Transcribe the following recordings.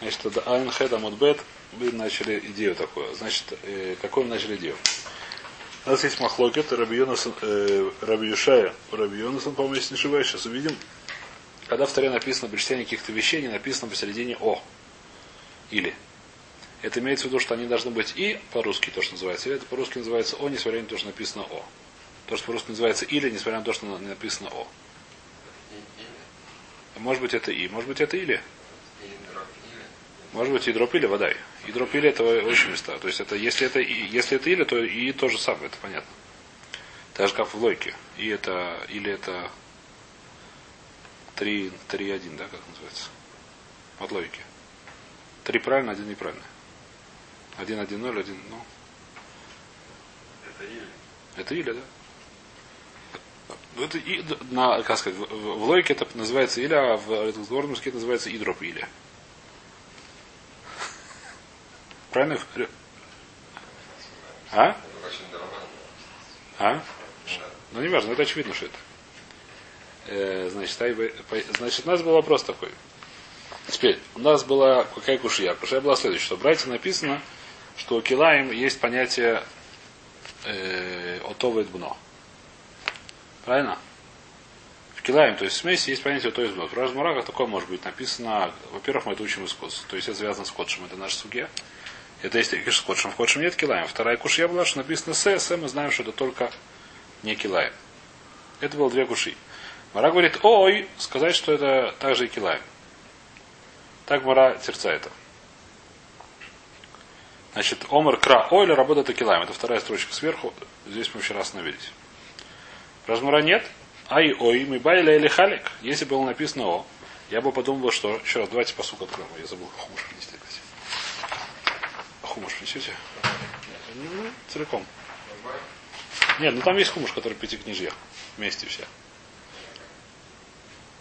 Значит, это Айн Хед Амудбет. Мы начали идею такую. Значит, э, какую мы начали идею? У нас есть махлокет, Раби Йонасон, э, Раби Юшая, Раби Йонасон, по-моему, если не ошибаюсь, сейчас увидим. Когда в таре написано при чтении каких-то вещей, не написано посередине О. Или. Это имеется в виду, что они должны быть и по-русски, то, что называется, или это по-русски называется О, несмотря на то, что написано О. То, что по-русски называется или, несмотря на то, что написано О. Может быть это и, может быть это или. Может быть и дроп или вода. И дроп или это очень места. То есть это если это и, если это или, то и то же самое, это понятно. Так же как в логике. И это или это 3, 3 1, да, как называется? От логики. Три правильно, один неправильно. Один, один, ноль, один, ну. Это или. Это или, да? Это и, на, как сказать, в, в логике это называется или, а в разговорном языке это называется идроп или. Правильно я говорю? А? А? Ну, не важно, это очевидно, что это. Э, значит, значит, у нас был вопрос такой. Теперь, у нас была какая кушья? Кушья была следующая, что в Брайте написано, что у Килаем есть понятие э, отовет бно. Правильно? В Килаем, то есть в смеси, есть понятие отовет бно. В Ражмураках такое может быть написано, во-первых, мы это учим из то есть это связано с Котшем, это наш суге. Это есть такие с Котшем, в Котшем нет Килаем. Вторая кушья была, что написано С, С, мы знаем, что это только не Килаем. Это было две куши. Мара говорит, ой, сказать, что это также и Килаем. Так Мара терца это. Значит, Омар Кра Ойля работает Акилаем. Это вторая строчка сверху. Здесь мы вчера остановились. Размара нет. Ай ой, мы байля или халик. Если было написано о, я бы подумал, что... Еще раз, давайте посук откроем. Я забыл кстати. Хумуш принесете? Ну, целиком. Нет, ну там есть хумуш, который в пяти книжьях. Вместе все.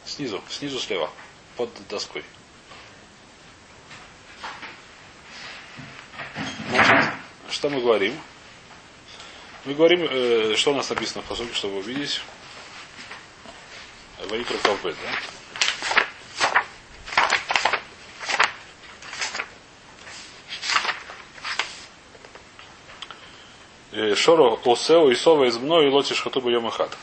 Снизу, снизу слева. Под доской. Значит, что мы говорим? Мы говорим, э, что у нас написано в посуке, чтобы увидеть. Ваикра да? Шоро Осео и Сова из мной и лотиш хатуба Йомахат.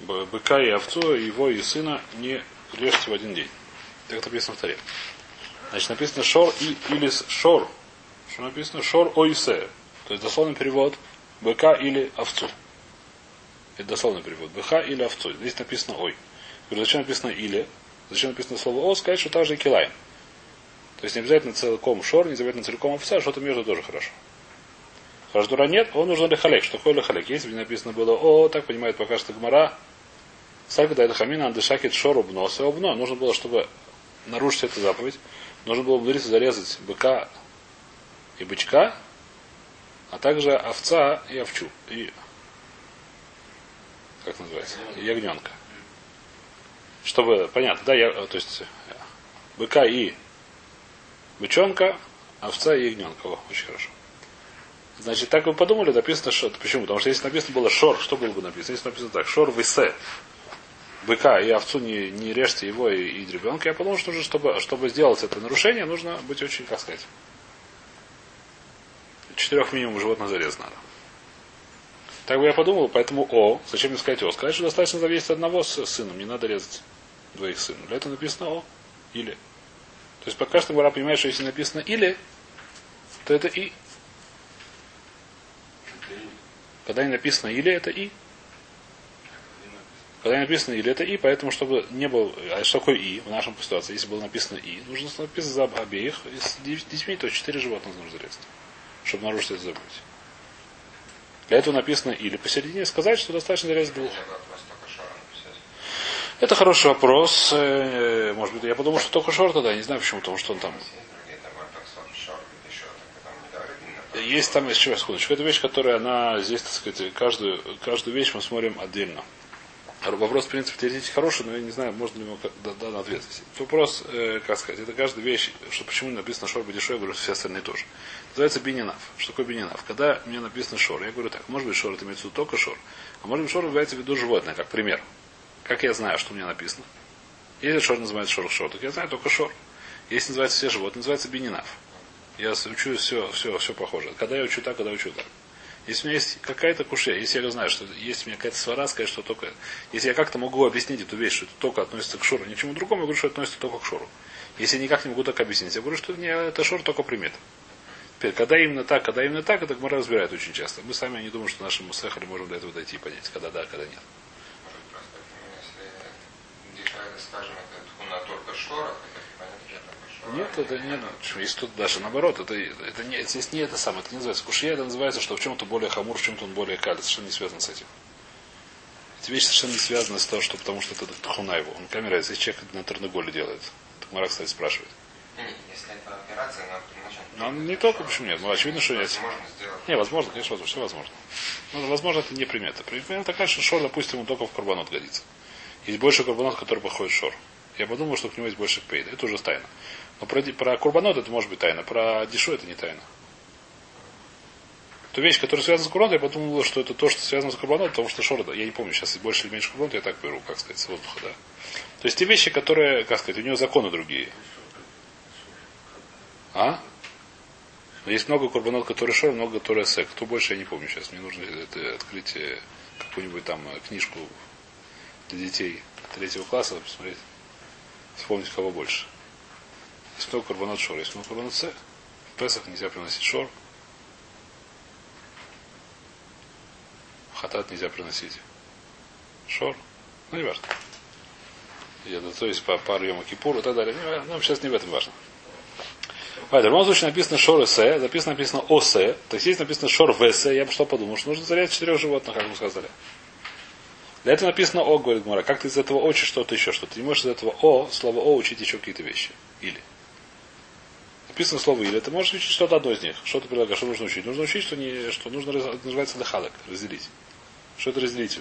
Быка и овцу, его и сына не режьте в один день. Так написано в таре. Значит, написано шор и или шор. Что написано? Шор ойсе. То есть дословный перевод быка или овцу. Это дословный перевод. Быка или овцу. Здесь написано ой. Говорю, зачем написано или? Зачем написано слово о? Сказать, что так же и килай. То есть не обязательно целиком шор, не обязательно целиком овца, что-то между тоже хорошо. Раздура нет, он нужен лехалек. Что такое лехалек? Если бы написано было о, так понимает пока что гмара. Салька это хамина андышакет шору бноса обно. Нужно было, чтобы нарушить эту заповедь, нужно было бы зарезать быка и бычка, а также овца и овчу. И как называется? Ягненка. Чтобы, понятно, да, я, то есть быка и бычонка, овца и ягненка. О, очень хорошо. Значит, так вы подумали, написано что. Почему? Потому что если написано было шор, что было бы написано? Если написано так, шор висе, быка и овцу не, не режьте его и, и ребенка, я подумал, что нужно, чтобы, чтобы сделать это нарушение, нужно быть очень, как сказать, четырех минимум животных зарез надо. Так бы я подумал, поэтому О, зачем мне сказать О? Сказать, что достаточно зависит одного с сыном, не надо резать двоих сынов. Для этого написано О. Или. То есть пока что Гора понимает, что если написано или, то это и. Когда не написано или, это и. Когда не написано или, это и, поэтому, чтобы не было... А что такое и в нашем ситуации? Если было написано и, нужно написано за обеих. С детьми, то четыре животных нужно зарезать, чтобы нарушить эту заповедь. Для этого написано или посередине сказать, что достаточно зарезать двух. Написать. Это хороший вопрос. Э, Может быть, я подумал, что только шор тогда. Не знаю почему, потому что он там. Есть другие там так шор еще, так там не говорит именно. Есть там еще секундочку. Это вещь, которая она здесь, так сказать, каждую, каждую вещь мы смотрим отдельно. Вопрос, в принципе, теоретически хороший, но я не знаю, можно ли ему да, да. Вопрос, э, как сказать, это каждая вещь, что почему написано шор бедешой, я говорю, все остальные тоже. Называется бининав. Что такое бининав? Когда мне написано шор, я говорю так, может быть шор это имеется только шор, а может быть шор имеется в виду животное, как пример. Как я знаю, что у меня написано? Если шор называется шор шор, так я знаю только шор. Если называется все животные, называется бининав. Я учу все, все, все похоже. Когда я учу так, когда учу так. Если у меня есть какая-то кушья, если я знаю, что есть у меня какая-то свара, сказать, что только... Если я как-то могу объяснить эту вещь, что это только относится к шору, ничему другому, я говорю, что это относится только к шору. Если я никак не могу так объяснить, я говорю, что не, это шор только примет. Теперь, когда именно так, когда именно так, это мы разбирает очень часто. Мы сами не думаем, что нашим мусехали можем до этого дойти и понять, когда да, когда нет. Скажем, это только шора, то понятно, что это шора. Нет, это не ну, Есть тут даже наоборот, это, это не, здесь не это самое, это не называется кушья, это называется, что в чем-то более хамур, в чем-то он более калит, совершенно не связано с этим. Эти вещи совершенно не связаны с тем, что потому что это тхуна его. Он камера, если человек на Терноголе делает. Так Мара, кстати, спрашивает. Если это операция. Но он не только, почему нет? Ну, очевидно, что сделать. Не, возможно, конечно, возможно, все возможно. Ну, возможно, это не примета. Примета такая, что шор, допустим, он только в карбонот годится. Есть больше карбонот, который походит в шор. Я подумал, что к нему есть больше пейда. Это уже тайна. Но про, ди- про карбонот это может быть тайна. Про дишу это не тайна. Ту вещь, которая связана с карбонотом, я подумал, что это то, что связано с карбонотом, потому что шор, да, я не помню, сейчас больше или меньше карбоната, я так беру, как сказать, с воздуха, да. То есть те вещи, которые, как сказать, у него законы другие. А? Но есть много курбанот, которые шор, много, которые сек. Кто больше, я не помню сейчас. Мне нужно это открыть какую-нибудь там э, книжку для детей третьего класса, посмотреть, вспомнить, кого больше. Есть много курбанот шор, есть много курбанот сек. В Песах нельзя приносить шор. Хатат нельзя приносить. Шор. Ну, не важно. Я, то есть по пару Йома Кипур и так далее. Нам сейчас не в этом важно. Поэтому в любом случае написано шор эсе, записано написано осе, то есть здесь написано шор весе, я бы что подумал, что нужно зарядить четырех животных, как мы сказали. Для этого написано о, говорит Гмара. Как ты из этого учишь что-то еще, что ты не можешь из этого о, слово о учить еще какие-то вещи. Или. Написано слово или. Ты можешь учить что-то одно из них. Что ты предлагаешь, что нужно учить? Нужно учить, что, не, что нужно, называется дахалек, разделить. Что это разделить?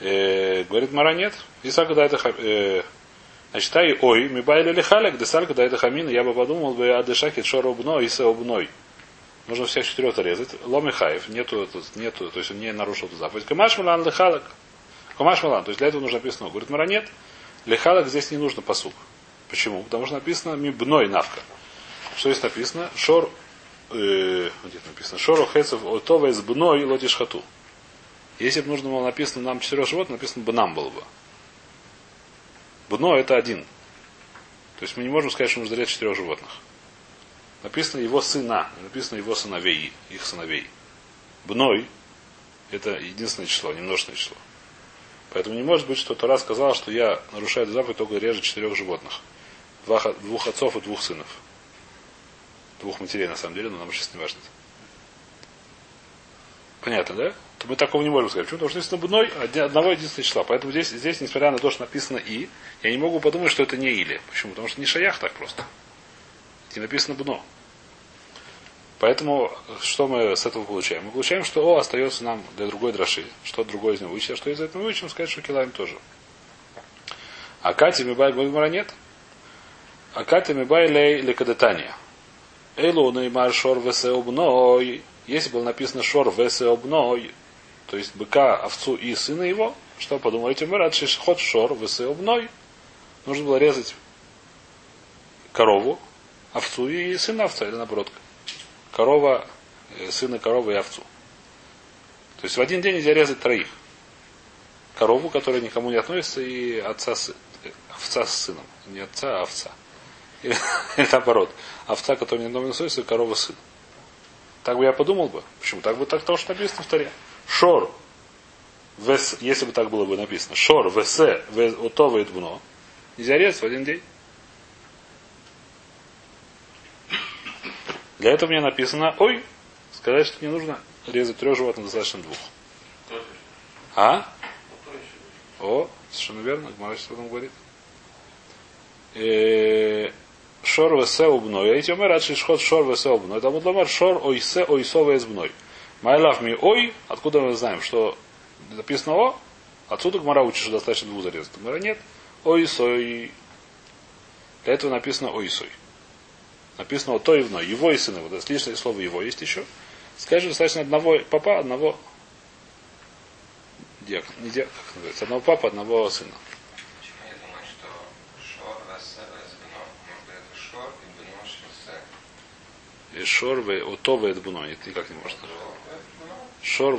Э, говорит Мара, нет. Иса, когда это э, Значит, ай ой, ми байли лихалек, десаль, когда это хамина, я бы подумал бы, а дешакит шор обной и се обной. Нужно всех четырех резать. Ломихаев, нету, нету, то есть он не нарушил эту заповедь. Камаш милан лихалек. Камаш милан, то есть для этого нужно написано. Говорит, Мара, нет. Лихалек здесь не нужно посук. Почему? Потому что написано мибной навка. Что здесь написано? Шор, э, где написано? Шор охецев отова из бной лотиш хату. Если бы нужно было написано нам четырех животных, написано бы нам было бы. Бно это один. То есть мы не можем сказать, что нужно зарезать четырех животных. Написано его сына, написано его сыновей, их сыновей. Бной это единственное число, не множественное число. Поэтому не может быть, что Тора сказала, что я нарушаю заповедь только режет четырех животных. Два двух отцов и двух сынов. Двух матерей, на самом деле, но нам сейчас не важно. Понятно, да? То мы такого не можем сказать. Почему? Потому что написано оди- одного единственного числа. Поэтому здесь, здесь, несмотря на то, что написано и, я не могу подумать, что это не или. Почему? Потому что не шаях так просто. Не написано бно. Поэтому что мы с этого получаем? Мы получаем, что О остается нам для другой драши. Что другое из него вычтем. А что из этого вычтем, сказать, что килаем тоже. А Кати Мибай Гоймара нет. А Кати Мибай Лей Лекадетания. Эйлу Неймар Шор Весе Обной. Если было написано Шор Весе Обной, то есть быка, овцу и сына его, что подумаете мы, рад ход Шор Весе Обной. Нужно было резать корову, овцу и сына овца, или наоборот. Корова, э, сына коровы и овцу. То есть в один день нельзя резать троих. Корову, которая никому не относится, и отца э, овца с сыном. Не отца, а овца. Или, наоборот. Овца, которая никому не относится, и корова сын. Так бы я подумал бы. Почему? Так бы так то, что написано в таре. Шор. Вес, если бы так было бы написано. Шор, весе, отова и. Нельзя резать в один день. Для этого мне написано, ой, сказать, что не нужно резать трех животных, достаточно двух. А? О, совершенно верно, Гмара об этом говорит. Шор весе убной. Эти умер от шишхот шор весе убной. Там ломар шор ойсе ойсо везбной. Майлав ми ой. Откуда мы знаем, что написано о? Отсюда Гмара учит, что достаточно двух зарезать. Гмара нет. Ойсой. Для этого написано ойсой. Написано о то и вно. Его и сына. Вот лишнее слово его есть еще. Скажем, достаточно одного папа, одного диакона. Не диакон, как называется. Одного папа, одного сына. Почему я думаю, что И шор ве отове. Это никак не можно. Шор,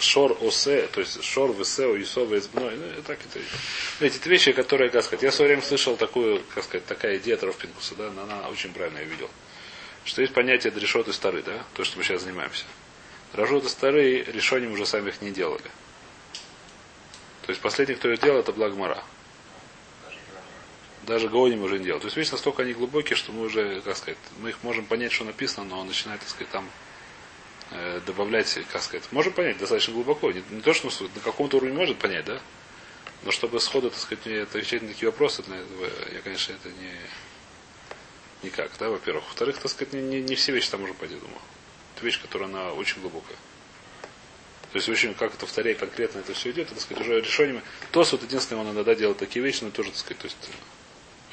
шор осе, то есть шор весео исове избной. Ну, так это. Видите, это вещи, которые, как сказать, я в свое время слышал такую, как сказать, такая идея Трофпинкуса, да, она очень правильно я видел. Что есть понятие дрешот и стары, да, то, что мы сейчас занимаемся. Дрешот и стары решением уже сами их не делали. То есть последний, кто ее делал, это Благмара. Даже Гаоним уже не делал. То есть вещи настолько они глубокие, что мы уже, как сказать, мы их можем понять, что написано, но он начинает, так сказать, там э, добавлять, как сказать, можем понять достаточно глубоко. Не, не то, что на каком-то уровне может понять, да? Но чтобы сходу, так сказать, мне отвечать на такие вопросы, я, конечно, это не никак, да, во-первых. Во-вторых, так сказать, не, не, не все вещи там можем понять, думаю. Это вещь, которая она очень глубокая. То есть очень, как это в Таре конкретно это все идет, это, так сказать, уже решениями. Тос вот единственное, он иногда делает такие вещи, но тоже, так сказать, то есть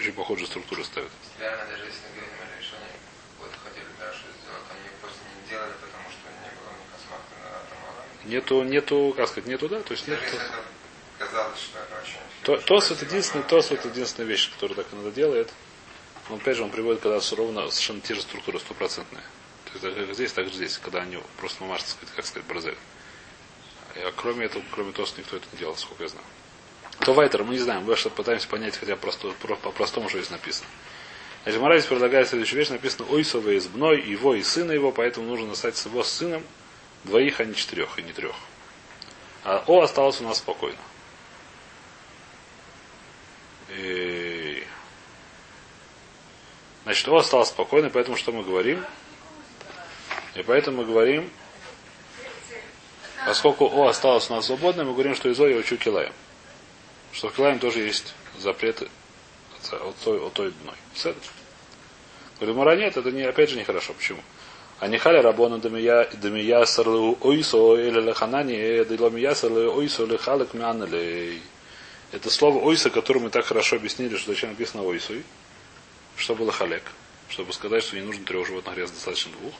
очень похожие структуры ставят. Реально, даже если мы говорим о решении, вот хотели дальше сделать, они просто не делали, потому что не было ни космата на Тамара. Нету, нету, как сказать, нету, да, то есть нет. Даже если это казалось, что это очень... То, тос это единственный, тос это единственная вещь, которую так иногда делает. Он опять же он приводит, когда ровно совершенно те же структуры стопроцентные. То есть как здесь, так же здесь, когда они просто мамаш, так сказать, как сказать, бразель. А кроме этого, кроме ТОС, никто это не делал, сколько я знаю. То Вайтер, мы не знаем, мы что пытаемся понять, хотя просто, про- по-простому, что здесь написано. Значит, Моралис предлагает следующую вещь, написано Ойсова из Бной, его и сына его, поэтому нужно настать с его сыном двоих, а не четырех, и не трех. А О осталось у нас спокойно. И... Значит, О осталось спокойно, поэтому что мы говорим? И поэтому мы говорим, поскольку О осталось у нас свободным, мы говорим, что из О я учу Килаем. Что в Килаем тоже есть запреты от, той- от той дной. Говорю, Мара нет, это не, опять же нехорошо. Почему? А не халя рабона дамия дамия сарлу ойсо или лаханани диломия сарлу ойсо или халак мянелей. Это слово ойса, которое мы так хорошо объяснили, что зачем написано ойсой, что было халек, чтобы сказать, что не нужно трех животных резать, достаточно двух.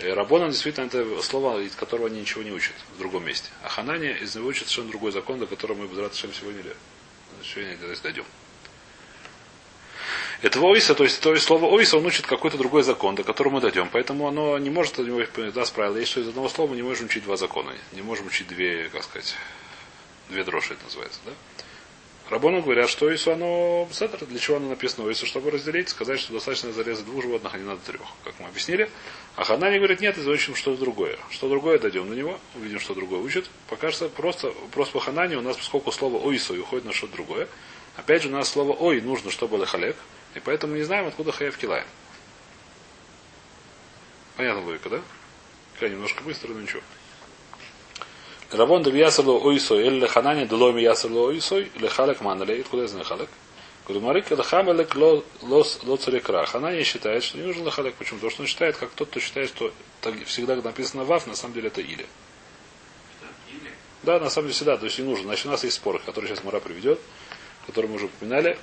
И Рабонан действительно это слово, из которого они ничего не учат в другом месте. А Ханани из него учат совершенно другой закон, до которого мы Безрат Шем сегодня, сегодня дойдем. Это ойса, то есть, то есть слово ойса, он учит какой-то другой закон, до которого мы дойдем. Поэтому оно не может от него даст правило. Есть, из одного слова мы не можем учить два закона. Не можем учить две, как сказать, две дрожи это называется, да? Рабону говорят, что Ису оно сетер, для чего оно написано Ису, чтобы разделить, сказать, что достаточно зарезать двух животных, а не надо трех, как мы объяснили. А Ханани говорит, нет, изучим что-то другое. Что другое, дойдем на него, увидим, что другое учит. Покажется просто, просто по Ханане у нас, поскольку слово Ойсу уходит на что-то другое, опять же, у нас слово Ой нужно, чтобы было халек, и поэтому не знаем, откуда хаяв килаем. Понятно логика, да? Я немножко быстро, но ничего. Равон да ясалу ойсой, или ханани дуломи ясалу ойсой, или халек маналей, откуда я знаю халек? Говорю, Марик, это хамелек ло царекра. Ханани считает, что не нужен халек. Почему? Потому что он считает, как тот, кто считает, что всегда написано вав, на самом деле это или. Да, на самом деле всегда, то есть не нужно. Значит, у нас есть спор, который сейчас Мара приведет, который мы уже упоминали.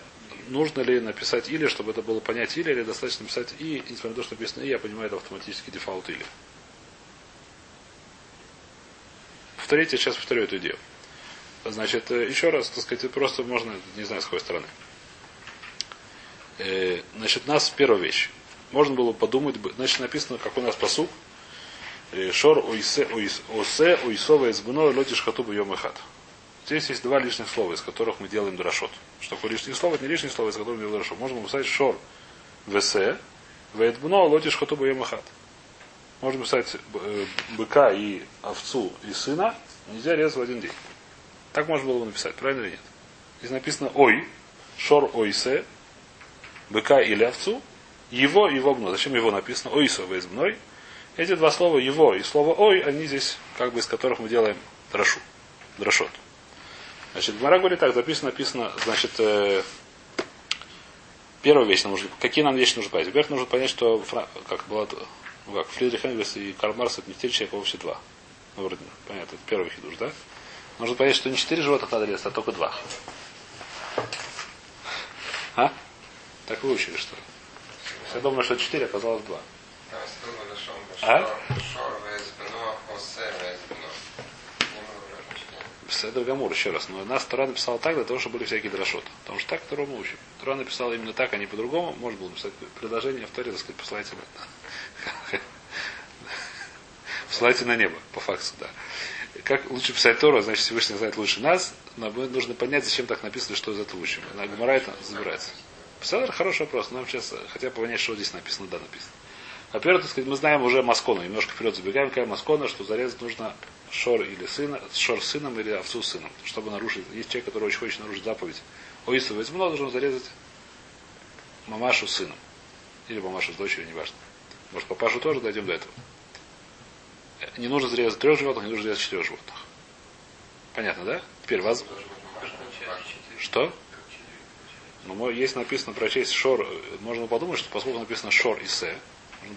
Нужно ли написать или, чтобы это было понять или, или достаточно написать и, несмотря на то, что написано и, я понимаю, это автоматически дефолт или. Повторите, сейчас повторю эту идею. Значит, э, еще раз, так сказать, просто можно, не знаю, с какой стороны. Э, Значит, нас первая вещь. Можно было подумать, значит, написано, как у нас посук. э, Шор ойсе ойс- осе ойсова избуно лотиш хатуба йом эхат. Здесь есть два лишних слова, из которых мы делаем дрошот. Что такое лишнее слово? Это не лишнее слово, из которых мы делаем дрошот. Можно написать шор весе вейтбуно лотиш хатуба йом эхат. Можно писать э, быка и овцу и сына нельзя резать в один день. Так можно было бы написать, правильно или нет? Здесь написано ой, шор ойсе, быка или овцу, его и его гно. Зачем его написано? Ойсо мной. Эти два слова его и слово ой, они здесь, как бы из которых мы делаем дрошу, дрошот. Значит, Гмара говорит так, записано, написано, значит, э, первая вещь нам нужно, какие нам вещи нужно понять? Во-первых, нужно понять, что, Фра- как было, ну как, Фридрих Энгельс и Карл Маркс это не четыре человека, вовсе два. Ну, вроде, понятно, это первый хидуш, да? Нужно понять, что не четыре животных надо резать, а только два. А? Так вы учили, что ли? Я думаю, что четыре, оказалось два. Там стыл лишен А? Везбно. Не могу прочитать. Седр Гамур, еще раз. Но нас Тора написала так, для того, чтобы были всякие дрошоты. Потому что так Тору мы учим. Тора написала именно так, а не по-другому. Можно было написать предложение в Торе, так сказать, посылайте этом. Посылайте на небо, по факту, да. Как лучше писать Тору, значит Всевышний знает лучше нас, но мы нужно понять, зачем так написано, что из этого учим. На Гмара это забирается. Писал хороший вопрос, нам сейчас хотя бы понять, что здесь написано, да, написано. Во-первых, так сказать, мы знаем уже Маскону, немножко вперед забегаем, какая Маскона, что зарезать нужно шор или сына, шор с сыном или овцу с сыном, чтобы нарушить. Есть человек, который очень хочет нарушить заповедь. О Ису Везмно должен зарезать мамашу с сыном. Или мамашу с дочерью, неважно. Может, папашу тоже дойдем до этого. Не нужно зарезать трех животных, не нужно зарезать четырех животных. Понятно, да? Теперь вас... Что? Ну, есть написано прочесть шор, можно подумать, что поскольку написано шор и се,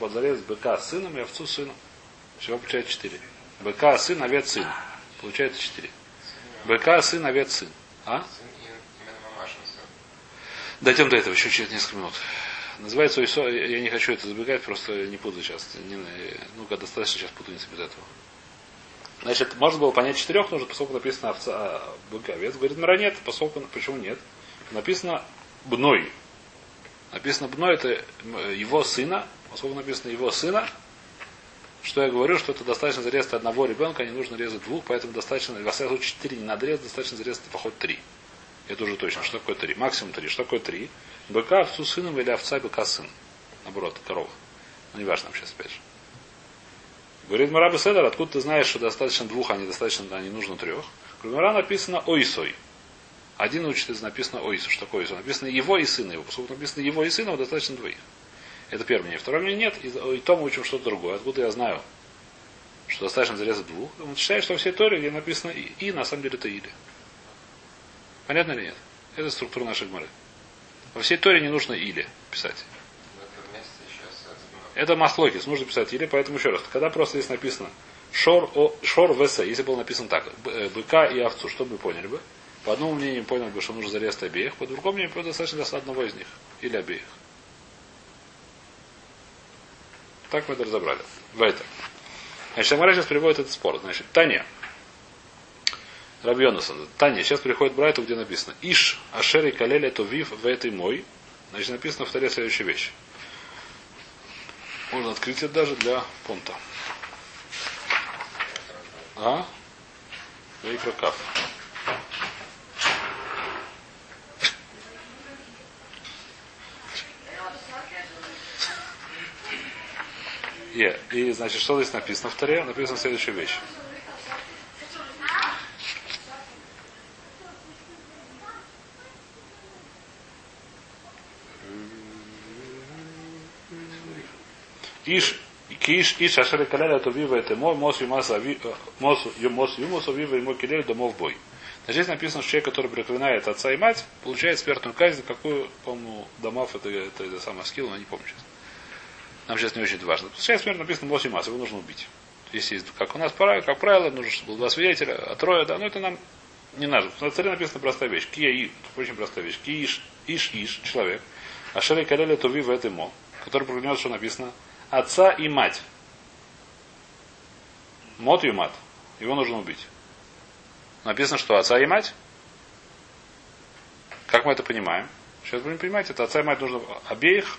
можно зарезать быка с сыном и овцу с сыном. Всего получается четыре. Быка, сын, овец, сын. Получается четыре. Быка, сын, овец, сын. А? Дойдем до этого еще через несколько минут. Называется Ойсо, я не хочу это забегать, просто не путаю сейчас. Не, ну-ка, достаточно сейчас путаницы без этого. Значит, можно было понять четырех, нужно, поскольку написано овца, а, быка, овец. Говорит, мара нет, поскольку, почему нет? Написано бной. Написано бной, это его сына, поскольку написано его сына, что я говорю, что это достаточно зарезать одного ребенка, не нужно резать двух, поэтому достаточно, во всяком случае, четыре не надо резать, достаточно зарезать поход три. Это уже точно. Что такое три? Максимум три. Что такое три? Быка овцу сыном или овца быка сын. Наоборот, корова. Ну, не важно сейчас опять же. Говорит Мараба Седер, откуда ты знаешь, что достаточно двух, а не достаточно, а не нужно трех? Говорит, написано ойсой. Один учит из написано ойсу. Что такое ойсу? Написано его и сына его. Поскольку написано его и сына, достаточно двоих. Это первое мнение. Второе мнение нет. И, и то мы учим что-то другое. Откуда я знаю, что достаточно зарезать двух? Он считает, что все торе, где написано и, и, на самом деле это или. Понятно или нет? Это структура нашей гморы. Во всей торе не нужно или писать. Это маслокис, нужно писать или, поэтому еще раз. Когда просто здесь написано шор, о, шор вс, если было написано так, э, быка и овцу, что бы вы поняли бы? По одному мнению понял бы, что нужно зарезать обеих, по другому мнению достаточно одного из них. Или обеих. Так мы это разобрали. В этом. Значит, Амара сейчас приводит этот спор. Значит, Таня. Рабьонасон. Таня. Сейчас приходит Брайту, где написано. Иш Ашери Калеля Товив в этой мой. Значит, написано в таре следующая вещь. Можно открыть это даже для понта. А? Вейкрокав. Yeah. И, значит, что здесь написано в Таре? Написано следующая вещь. Иш, Киш, Иш, Ашер Каляля, то вива это мой, мос юмаса, мос юмаса, вива ему килель, домов бой. Значит, здесь написано, что человек, который проклинает отца и мать, получает смертную казнь, какую, по-моему, домов, это, это, это самое скилл, но не помню сейчас. Нам сейчас не очень важно. Сейчас примерно написано 8 масс, его нужно убить. Если есть, как у нас как правило, нужно, чтобы было два свидетеля, а трое, да, но это нам не надо. На царе написана простая вещь. Кия и, очень простая вещь. Кииш, иш, иш, человек. А шели калели туви в это мо, который проклянет, что написано, отца и мать. Мот и мат. Его нужно убить. Написано, что отца и мать. Как мы это понимаем? Сейчас будем понимать, это отца и мать нужно обеих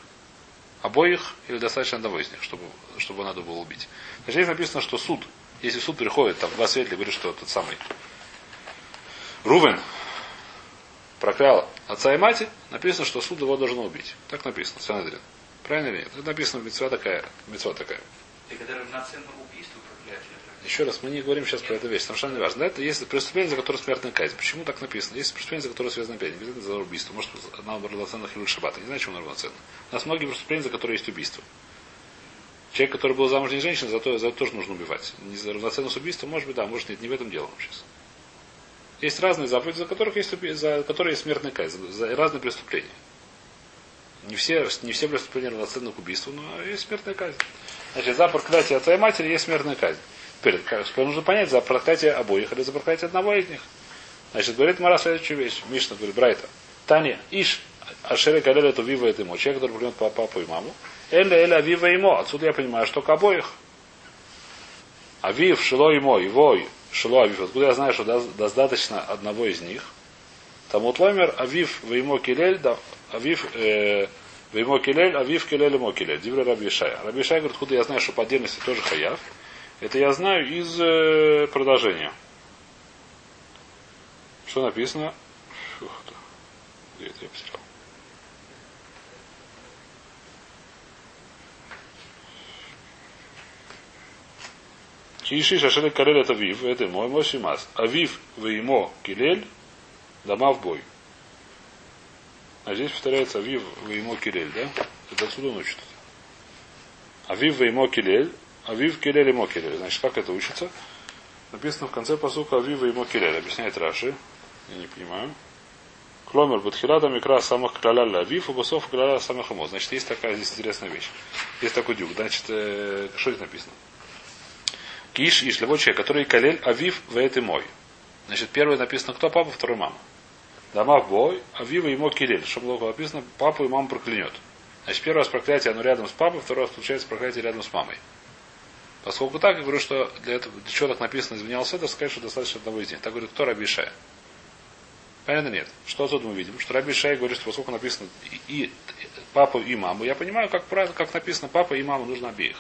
Обоих или достаточно одного из них, чтобы, чтобы надо было убить. Значит, здесь написано, что суд, если суд приходит, там два свидетеля говорит, что тот самый Рувен проклял отца и мать, написано, что суд его должен убить. Так написано, Санадрин. Правильно или нет? Это написано, мецва такая, мецва такая. И когда равноценно убийству еще раз, мы не говорим сейчас про эту вещь, совершенно не важно. Это есть преступление, за которое смертная казнь. Почему так написано? Есть преступление, за которое связано пять. Не за убийство. Может, одна равноценных или шабата. Не знаю, чему равноценно. У нас многие преступления, за которые есть убийство. Человек, который был замужней женщиной, за то, за это тоже нужно убивать. Не за равноценность убийства, может быть, да, может нет, не в этом дело сейчас. Есть разные заповеди, за которых есть, за которые есть смертная казнь, за, за разные преступления. Не все, не все преступления равноценны к убийству, но есть смертная казнь. Значит, за проклятие отца и матери есть смертная казнь. Теперь, что нужно понять, за проклятие обоих или за проклятие одного из них. Значит, говорит Мара следующую вещь. Мишна говорит, Брайта. Таня, Иш, Ашере Калеля это Вива это ему. Человек, который проклянет по папу и маму. Эля Эля Вива ему. Отсюда я понимаю, что к обоих. Авив, Шило ему, его, Шило Авив. Откуда я знаю, что достаточно одного из них. Там вот Ломер, Авив, Веймо Килель, Авив, э, Веймо килель, авив килель и мо килель. Дивра Раби Ишая. Раби Ишая говорит, откуда я знаю, что по отдельности тоже хаяв. Это я знаю из э, продолжения. Что написано? Фух. Где это я потерял? Киши шашель карель это вив, это мой мой шимас. А вив веймо килель, дома в бой. А здесь повторяется Авив Веймо Килель, да? Это отсюда он учит. Авив Веймо Килель, Авив Килель Имо Килель. Значит, как это учится? Написано в конце посука Авив Веймо Килель. Объясняет Раши. Я не понимаю. Кломер Бутхилада Микра самых краля Авив, Убасов краля самых Имо. Значит, есть такая здесь интересная вещь. Есть такой дюк. Значит, э, что здесь написано? Киш Иш, любой человек, который Калель Авив Вейт мой. Значит, первый написано кто папа, второй мама. Дома в бой, а Вива ему килель. Чтобы было написано, папу и маму проклянет. Значит, первый раз проклятие, оно рядом с папой, второй раз получается проклятие рядом с мамой. Поскольку так, я говорю, что для этого, для чего так написано, извинялся, это сказать, что достаточно одного из них. Так говорит, кто Раби Шай? Понятно, нет. Что тут мы видим? Что Раби Шай говорит, что поскольку написано и, и папу, и маму, я понимаю, как, как написано папа и мама, нужно обеих.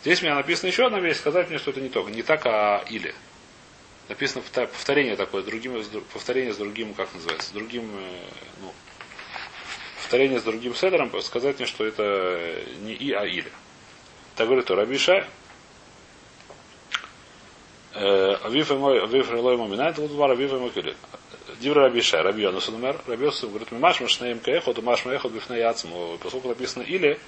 Здесь у меня написано еще одна вещь, сказать мне, что это не только, не так, а или написано повторение такое, другим, повторение с другим, как называется, с другим, э, ну, повторение с другим седером, сказать мне, что это не и, а или. Так говорит то Рабиша. Э, авив мой, авив релой моминает, вот два авив мой килит. Дивра Рабиша, Раби Йонас, умер, Раби Йонас говорит, мы маш машнеем каэхот, маш маэхот бифней яцму. Поскольку написано или,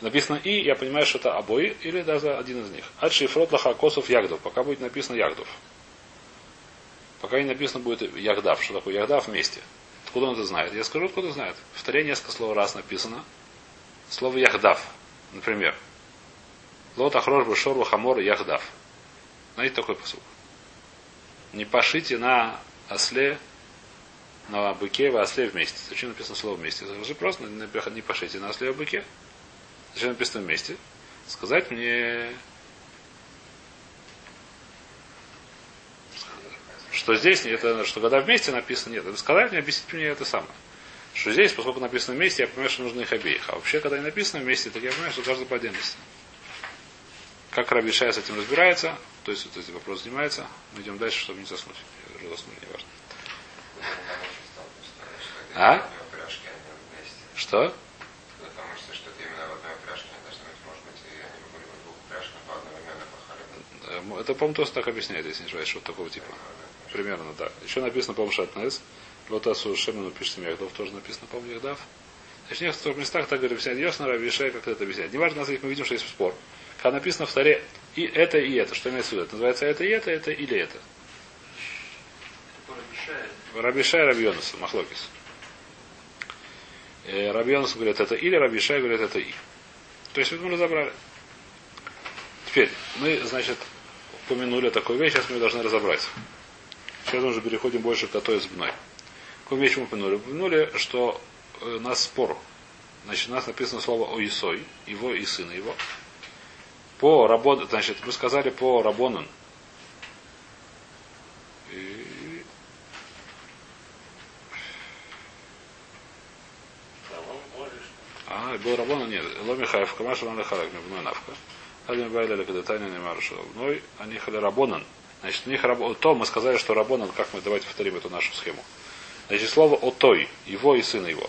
написано и, я понимаю, что это обои, или даже один из них. Адши фрот лаха косов ягдов, пока будет написано ягдов. Пока не написано будет Яхдав. Что такое Яхдав вместе? Откуда он это знает? Я скажу, откуда знает. В таре несколько слов раз написано. Слово Яхдав. Например. Лот Ахрош Бешор Хамор Яхдав. Знаете такой посыл? Не пошите на осле, на быке в осле вместе. Зачем написано слово вместе? Скажи просто не пошите на осле в быке. Зачем написано вместе? Сказать мне Что здесь, это, что когда вместе написано, нет, это сказать мне, объяснить мне это самое. Что здесь, поскольку написано вместе, я понимаю, что нужно их обеих. А вообще, когда не написано вместе, так я понимаю, что каждый по отдельности. Как Раби Шай с этим разбирается, то есть вот этот вопрос занимается, мы идем дальше, чтобы не заснуть. Уже заснул, не важно. А? Что? Это, по-моему, тоже так объясняет, если не ошибаюсь, что такого типа. Примерно, да. Еще написано, по-моему, Шатнес. Лотасу Шемену пишется Мехдов, тоже написано, по-моему, Яхдав. Значит, в некоторых местах так говорят, объясняет Йосна, Равишай, как это объясняет. Неважно, нас мы видим, что есть спор. Когда написано в таре и это, и это, что имеется в виду? Это называется это и это, это или это. Рабишай Рабьонаса, Махлокис. Э, Рабьонас говорит это или, Рабишай говорит это и. То есть мы разобрали. Теперь, мы, значит, упомянули такую вещь, сейчас мы ее должны разобрать. Сейчас мы уже переходим больше к той зубной. Какую вещь мы упомянули? Упомянули, что э, у нас спор. Значит, у нас написано слово о Исой, его и сына его. По работе, значит, мы сказали по Рабонан. А, был Рабонан, нет. Ломихаев, Камаша, Налехарак, Мебной Навка. Один Байля, когда Таня не маршал. Мной, они хали Рабонан. Значит, у них раб... то мы сказали, что Рабонан, как мы давайте повторим эту нашу схему. Значит, слово о той, его и сына его.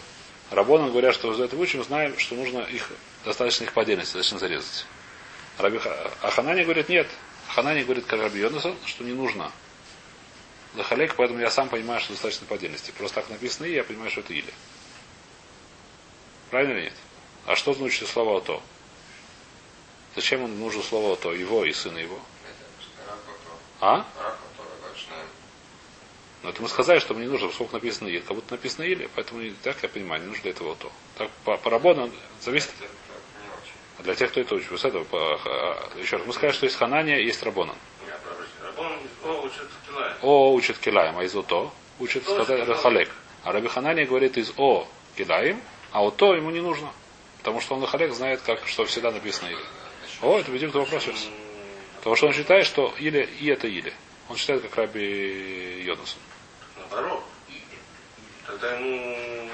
Рабонан говорят, что из этого учим, знаем, что нужно их достаточно их по отдельности, достаточно зарезать. Раби... А говорит, нет. Ханани говорит, как Раби что не нужно. Лахалек, поэтому я сам понимаю, что достаточно по отдельности. Просто так написано и я понимаю, что это или. Правильно или нет? А что значит слово то? Зачем он нужно слово то? Его и сына его? А? Но это мы сказали, что мне не нужно, сколько написано или. Как будто написано или, поэтому так я понимаю, не нужно для этого то. Так по, по работе зависит. А для тех, кто это учит. этого, по, еще раз, мы сказали, что есть Ханания, есть Рабонан. О учит Килаем, а из Ото учит Халек. А Раби Ханания говорит из О Килаем, а Ото ему не нужно. Потому что он Халек знает, как, что всегда написано или. О, это ведем к вопросу. Потому что он считает, что или и это или. Он считает, как Раби Йонасон. Наоборот. Тогда ему...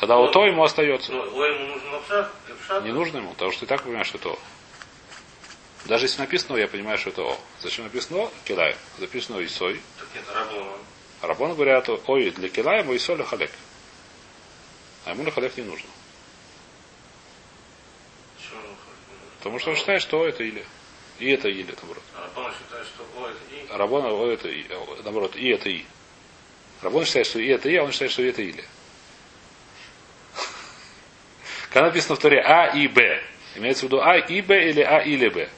Тогда Ну, вот то ему остается. Ему нужно пшат, пшат. Не нужно ему, потому что ты так понимаешь, что это О. Даже если написано я понимаю, что это О. Зачем написано О? Килай. Записано Исой. Так нет, рабона. А Рабон говорят, ой, для Килая мой Исой халек. А ему халек не нужно. Потому что он считает, что О это или. И это или, наоборот. А рабона считает, что О это И. А Рабон, О это и, наоборот, и это и. Рабон считает, что и это и, а он считает, что и это или. Когда написано в Торе А и Б, имеется в виду А и Б или А или Б.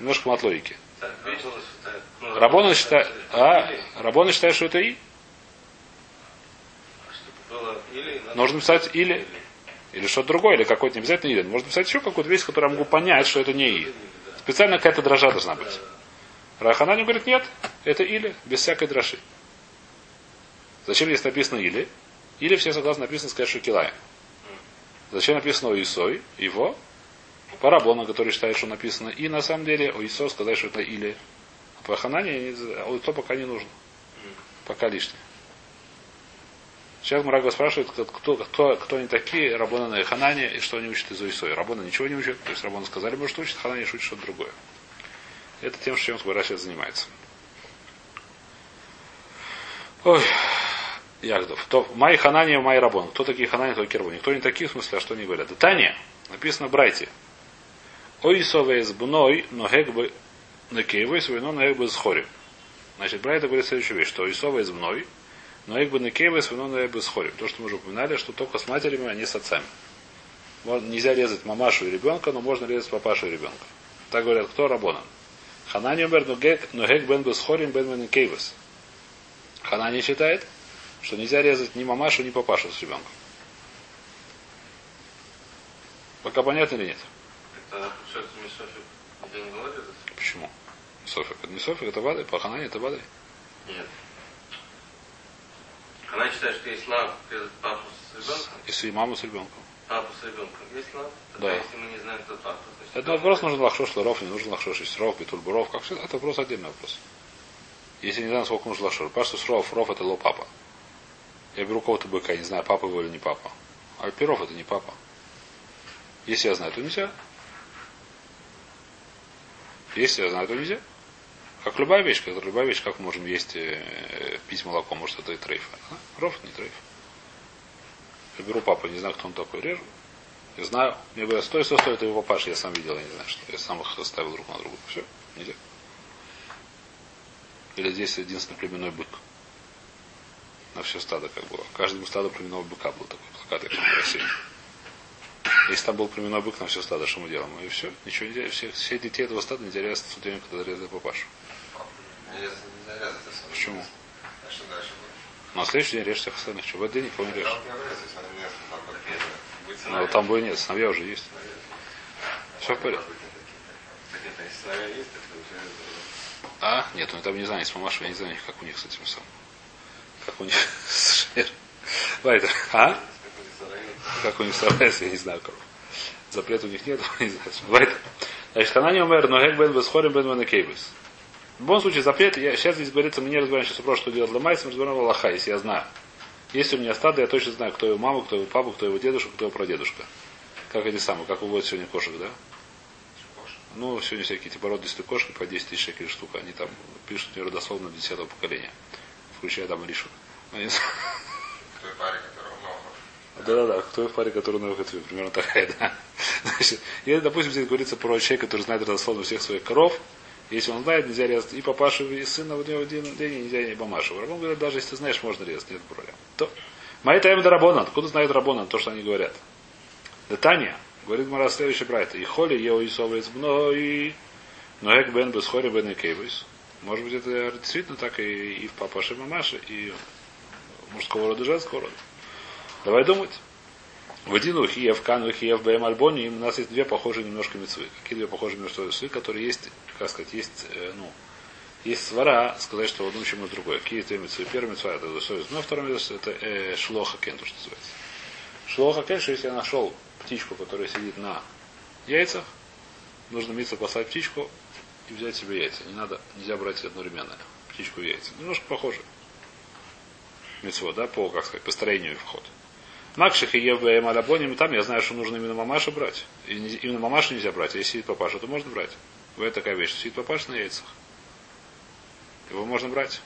Немножко от логики. Ну, Рабона считает, а, Рабона считает, что это и. надо Нужно писать или. Или что-то другое, или какой-то не обязательно или. Можно писать еще какую-то вещь, которую я могу понять, что это не и. Специально какая-то дрожа должна быть. Раханани говорит, нет, это или, без всякой дрожи. Зачем здесь написано или? Или все согласны написано сказать, что килай. Зачем написано Исой, его? По Рабону, который считает, что написано и на самом деле Исо сказать, что это или. А по Ханане то пока не нужно. Пока лишнее. Сейчас Мурага спрашивает, кто, кто, кто, они такие, Рабона на Ханане, и что они учат из Исой. Рабона ничего не учат, то есть Рабона сказали, может учат, Ханане учат что-то другое. Это тем, чем Гура сейчас занимается. Ой, Ягдов. То, Май Ханани, Май Рабон. Кто такие Ханани, кто такие Рабон? Никто не такие, в смысле, а что они говорят? Таня, написано Брайте. Ой сове с бной, но гек бы на кейвой, свойно на бы с хорем. Значит, Брайта говорит следующую вещь, что Исова из мной, но их бы на кейвой, свойно на бы с хорем. То, что мы уже упоминали, что только с матерями, а не с отцами. Нельзя резать мамашу и ребенка, но можно резать папашу и ребенка. Так говорят, кто Рабонан? Ханани умер, но гек, но бен без хорем, бен бен кейвес. Ханани считает, что нельзя резать ни мамашу, ни папашу с ребенком. Пока понятно или нет? Это получается Мисофик, не это? Почему? Софик. Это не Софик, это Бады. По Ханане это Бады. Нет. Она считает, что есть лав перед папу с ребенком, Если и маму с ребенком. папу с ребенком. Есть лав? Да. Тогда, если мы не знаем, кто папа, значит, Это вопрос нужен лахшош ларов, не нужен лахшош есть ров, битуль буров. Как все, это вопрос отдельный вопрос. Если не знаю, сколько нужно лахшош. Паш, что ров, ров это ло папа. Я беру кого-то быка, не знаю, папа его или не папа. А перов это не папа. Если я знаю, то нельзя. Если я знаю, то нельзя. Как любая вещь, как любая вещь, как мы можем есть, э, пить молоко, может это и трейф. А? Ров это не трейф. Я беру папу, не знаю, кто он такой, режу. Я знаю. Мне говорят, стой, стой, стой, это его папаша, я сам видел, я не знаю, что. Я сам их ставил друг на друга. Все, нельзя. Или здесь единственный племенной бык. На все стадо как было. Каждому стаду племенного быка был такой плакат, я в России. Если там был племенной бык на все стадо, что мы делаем? И все, ничего нельзя. Все, все детей этого стада нельзя резать в день, когда резали папашу. Почему? А? Но на следующий день режь всех остальных. Что, в этот день никого не не обрезать, если он нет, там Но будет нет, сыновья уже есть. Все в порядке. А? Нет, ну там не знаю, с мамашей, я не знаю, как у них с этим самым. Как у них с Шер. Вайтер. А? Как у них старается, я не знаю, как. Запрет у них нет, не знаю. Вайтер. Значит, Ханани умер, но гек бен бесхорим бен кейбис. В любом случае, запрет, я, сейчас здесь говорится, мы не разбираем сейчас вопрос, что делать Ламайс, мы разбираем Аллаха, если я знаю. Если у меня стадо, я точно знаю, кто его мама, кто его папа, кто его дедушка, кто его прадедушка. Как эти самые, как уводят сегодня кошек, да? Ну, сегодня всякие типа родистые кошки по 10 тысяч шекелей штука, они там пишут мне родословно 10 поколения, включая там Ришу. Они- той паре, много. Да-да-да, кто в паре, который на выходе, примерно такая, да. Значит, если, допустим, здесь говорится про человека, который знает родословно всех своих коров, если он знает, нельзя резать и папашу, и сына в один день, и нельзя и мамашу. Рабон говорит, даже если ты знаешь, можно резать, нет проблем. То, Мои тайм да Рабонан. Откуда знает Рабонан то, что они говорят? Да Таня, говорит Мара следующий брайт. И холи ео и совец мной, но эк бен без хори бен и кейвис. Может быть, это действительно так и, и в папаше, и мамаше, и мужского рода, и женского рода. Давай думать. В один Хиев, Кан, Хиев, Бэм, Альбони, у нас есть две похожие немножко мецвы. Какие две похожие между мецвы, которые есть, как сказать, есть, э, ну, есть свара, сказать, что одно чему другое. Какие две мецвы? Первая мецва это совесть, но вторая мецва это э, шлоха кен, то, что называется. Шлоха кен, что если я нашел птичку, которая сидит на яйцах, нужно миться послать птичку и взять себе яйца. Не надо, нельзя брать одновременно птичку и яйца. Немножко похоже. Мецво, да, по, как сказать, по строению вход. Макших и Евбеем Алабоним, там я знаю, что нужно именно мамашу брать. И не- именно мамашу нельзя брать. А если сидит папаша, то можно брать. Бывает такая вещь, что сидит папаша на яйцах. Его можно брать.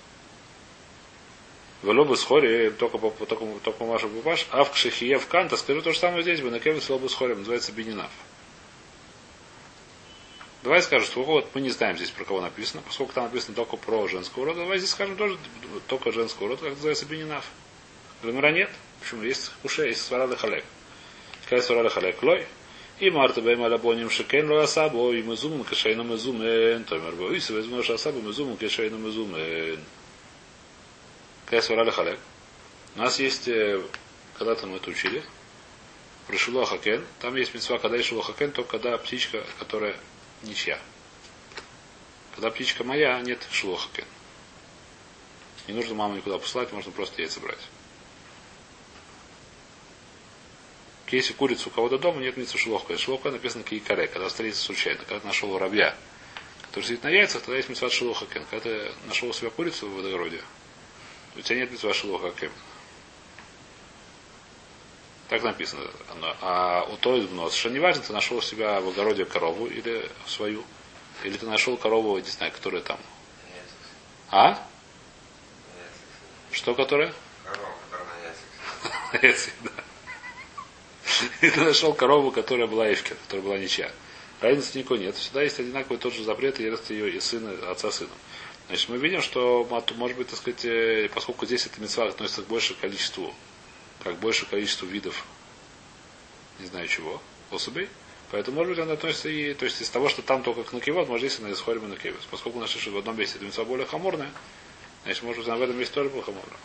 В лобу схоре только, по- только, только мамаша папаш, а в кшихие в канта, скажу то же самое здесь, бы на кеве с лобу схоре, называется бенинав. Давай скажем, что вот мы не знаем здесь про кого написано, поскольку там написано только про женского рода, давай здесь скажем тоже только женского рода, как называется бенинав. Гомера нет. Почему? Есть уше, есть сварада халек. Какая сварада халек? Лой. И марта бэм алабоним шекен ло асабо, и мезумен кашейна мезумен. Томер бо, и свезмеш асабо мезумен кашейна мезумен. Какая сварада халек? У нас есть, э, когда-то мы это учили, про Шилохакен. Там есть мецва, когда есть Шилохакен, только когда птичка, которая ничья. Когда птичка моя, нет Шилохакен. Не нужно маму никуда посылать, можно просто яйца брать. Если курица у кого-то дома, нет митцва шеловка. Шеловка написано киикаре, когда встретится случайно. Когда нашел воробья, который сидит на яйцах, тогда есть митцва шелоха кен. Когда ты нашел у себя курицу в водогороде, у тебя нет митцва шелоха кен. Так написано. Оно- А у той нос, что не важно, ты нашел у себя в огороде корову или свою, или ты нашел корову, не знаю, которая там. А? Что которая? Корова, которая на яйцах. И ты нашел корову, которая была Эвкин, которая была ничья. Разницы никакой нет. Всегда есть одинаковый тот же запрет и ест ее и сына, отца сыном. Значит, мы видим, что может быть, так сказать, э, поскольку здесь эта мецва относится к большему количеству, как большему количеству видов, не знаю чего, особей, поэтому, может быть, она относится и, то есть из того, что там только к накивот, может, здесь она из хорема на кевис. Поскольку нашли, что в одном месте мецва более хаморная, значит, может быть, она в этом месте тоже была хаморная.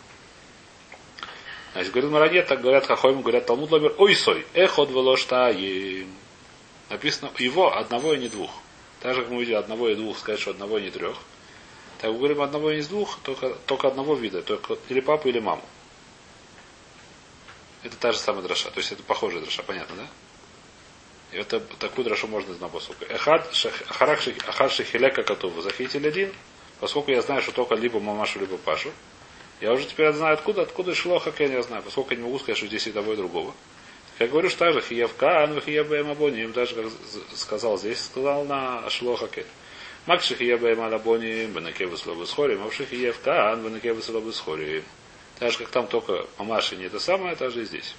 Значит, говорит Марадет, так говорят Хахойм, говорят Талмуд Лабер, ой сой, эхот велоштаем. Написано его одного и не двух. Так же, как мы видели одного и двух, сказать, что одного и не трех. Так мы говорим одного и не двух, только, только одного вида, только или папу, или маму. Это та же самая дроша. То есть это похожая дроша, понятно, да? И это такую дрошу можно из посука. Эхад шах- ахарак ших- ахар шехилека котову. Захитил один, поскольку я знаю, что только либо мамашу, либо пашу. Я уже теперь знаю, откуда, откуда шлоха кен я знаю, поскольку я не могу сказать, что здесь и того, и другого. Я говорю, что так же хиевка, ан хиебэм абоним, даже как сказал здесь, сказал на шлоха кен. Макши хиебэм алабоним, бенекевы слобы схорим, а хиевка, ан бенекевы слобы схорим. Так же, как там только мамаши не это самое, так же и здесь.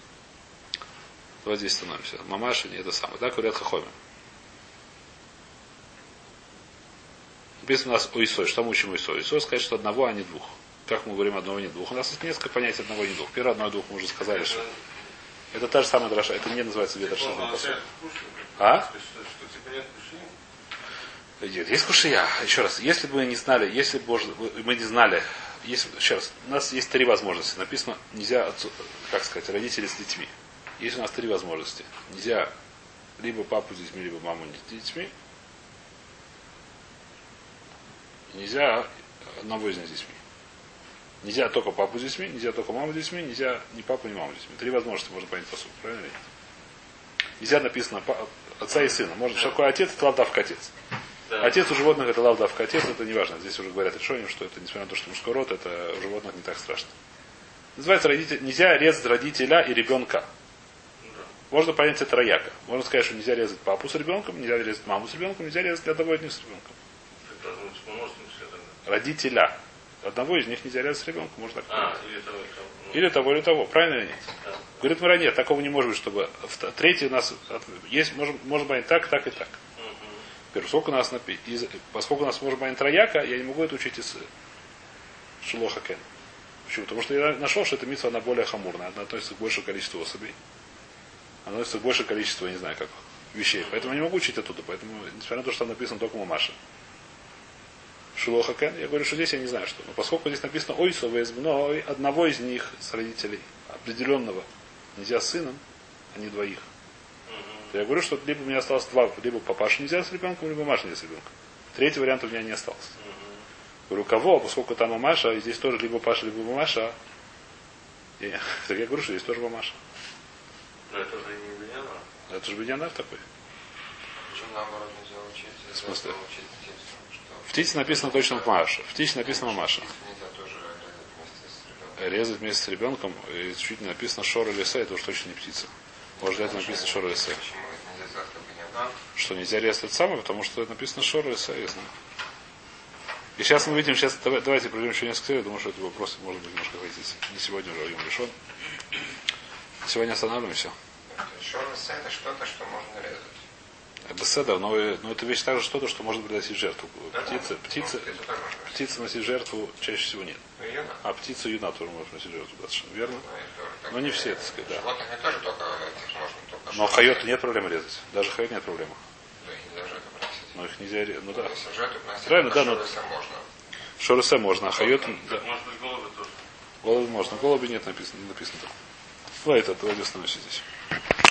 Вот здесь становимся. Мамаши не это самое. Так говорят хахоми. Написано у нас Уисой. Что мы учим Уисой? Уисой сказать, что одного, а не двух. Как мы говорим одного, а не двух. У нас есть несколько понятий одного, а не двух. Первое, одно, и двух мы уже сказали, что это та же самая дроша. Это не называется две дроши. А? Типа нет есть кушия. Еще раз, если бы мы не знали, если бы мы не знали, еще раз, у нас есть три возможности. Написано, нельзя, отцу- как сказать, родители с детьми. Есть у нас три возможности. Нельзя либо папу с детьми, либо маму с детьми. Нельзя одного из них с детьми. Нельзя только папу с детьми, нельзя только маму с детьми, нельзя ни папу, ни маму с детьми. Три возможности можно понять по сути, правильно? или нет? Нельзя написано отца и сына. Может, что такое отец, это лавдавка отец. Да. Отец у животных это лавдавка отец, это не важно. Здесь уже говорят решением, что это, несмотря на то, что мужской род, это у животных не так страшно. Называется родитель, нельзя резать родителя и ребенка. Да. Можно понять это рояка. Можно сказать, что нельзя резать папу с ребенком, нельзя резать маму с ребенком, нельзя резать одного из них с ребенком. Родителя. Одного из них нельзя резать с ребенком, можно так А, или того, и того. Или того, или того. Правильно или нет? да. Говорит Мара, нет, такого не может быть, чтобы третий у нас есть, может, может быть так, так и так. Поскольку у нас, из- поскольку у нас может быть трояка, я не могу это учить из Шилоха Кен. Почему? Потому что я нашел, что эта митва, она более хамурная, она относится к большему количеству особей. Она относится к большему количеству, не знаю, как вещей. Поэтому я не могу учить оттуда. Поэтому, несмотря на то, что там написано только мамаша. Шилоха Кен, я говорю, что здесь я не знаю, что. Но поскольку здесь написано ой, но одного из них с родителей, определенного, нельзя с сыном, а не двоих. То я говорю, что либо у меня осталось два, либо папаша нельзя с ребенком, либо мамаша нельзя с ребенком. Третий вариант у меня не остался. Мгм. Говорю, кого? Поскольку там мамаша, и здесь тоже либо Паша, либо мамаша. И, так я говорю, что здесь тоже мамаша. Но это уже не но... Это же бедянав такой. Почему наоборот нельзя учить? В смысле? Учить В птице написано точно мамаша. В птице написано мамаша. резать вместе с ребенком. и чуть не написано шор или се, это уж точно не птица. Может, написано это не было? Что нельзя резать самое, потому что это написано шор или се, я знаю. И сейчас мы видим, сейчас давай- давайте проведем еще несколько серий, думаю, что это вопрос может быть немножко хватить. Не сегодня уже Йом решен. Сегодня останавливаемся. Шорвеса это что-то, что можно резать. Беседа, но, но это вещь также что-то, что может приносить жертву. Птица, птица, Ну, птица носить жертву чаще всего нет. Ну. А птица юна тоже может носить жертву, достаточно верно? Ну, Но не все, так сказать, да. Но хайот нет проблемы резать. Даже хайот нет проблемы. Да, и нельзя жертву приносить. Но их нельзя резать. Ну да. Правильно, да, но- шорвеса можно. А хайот... Да. Так, может быть, голуби можно. Голуби нет написано, не написано. Давай это, давайте остановимся здесь.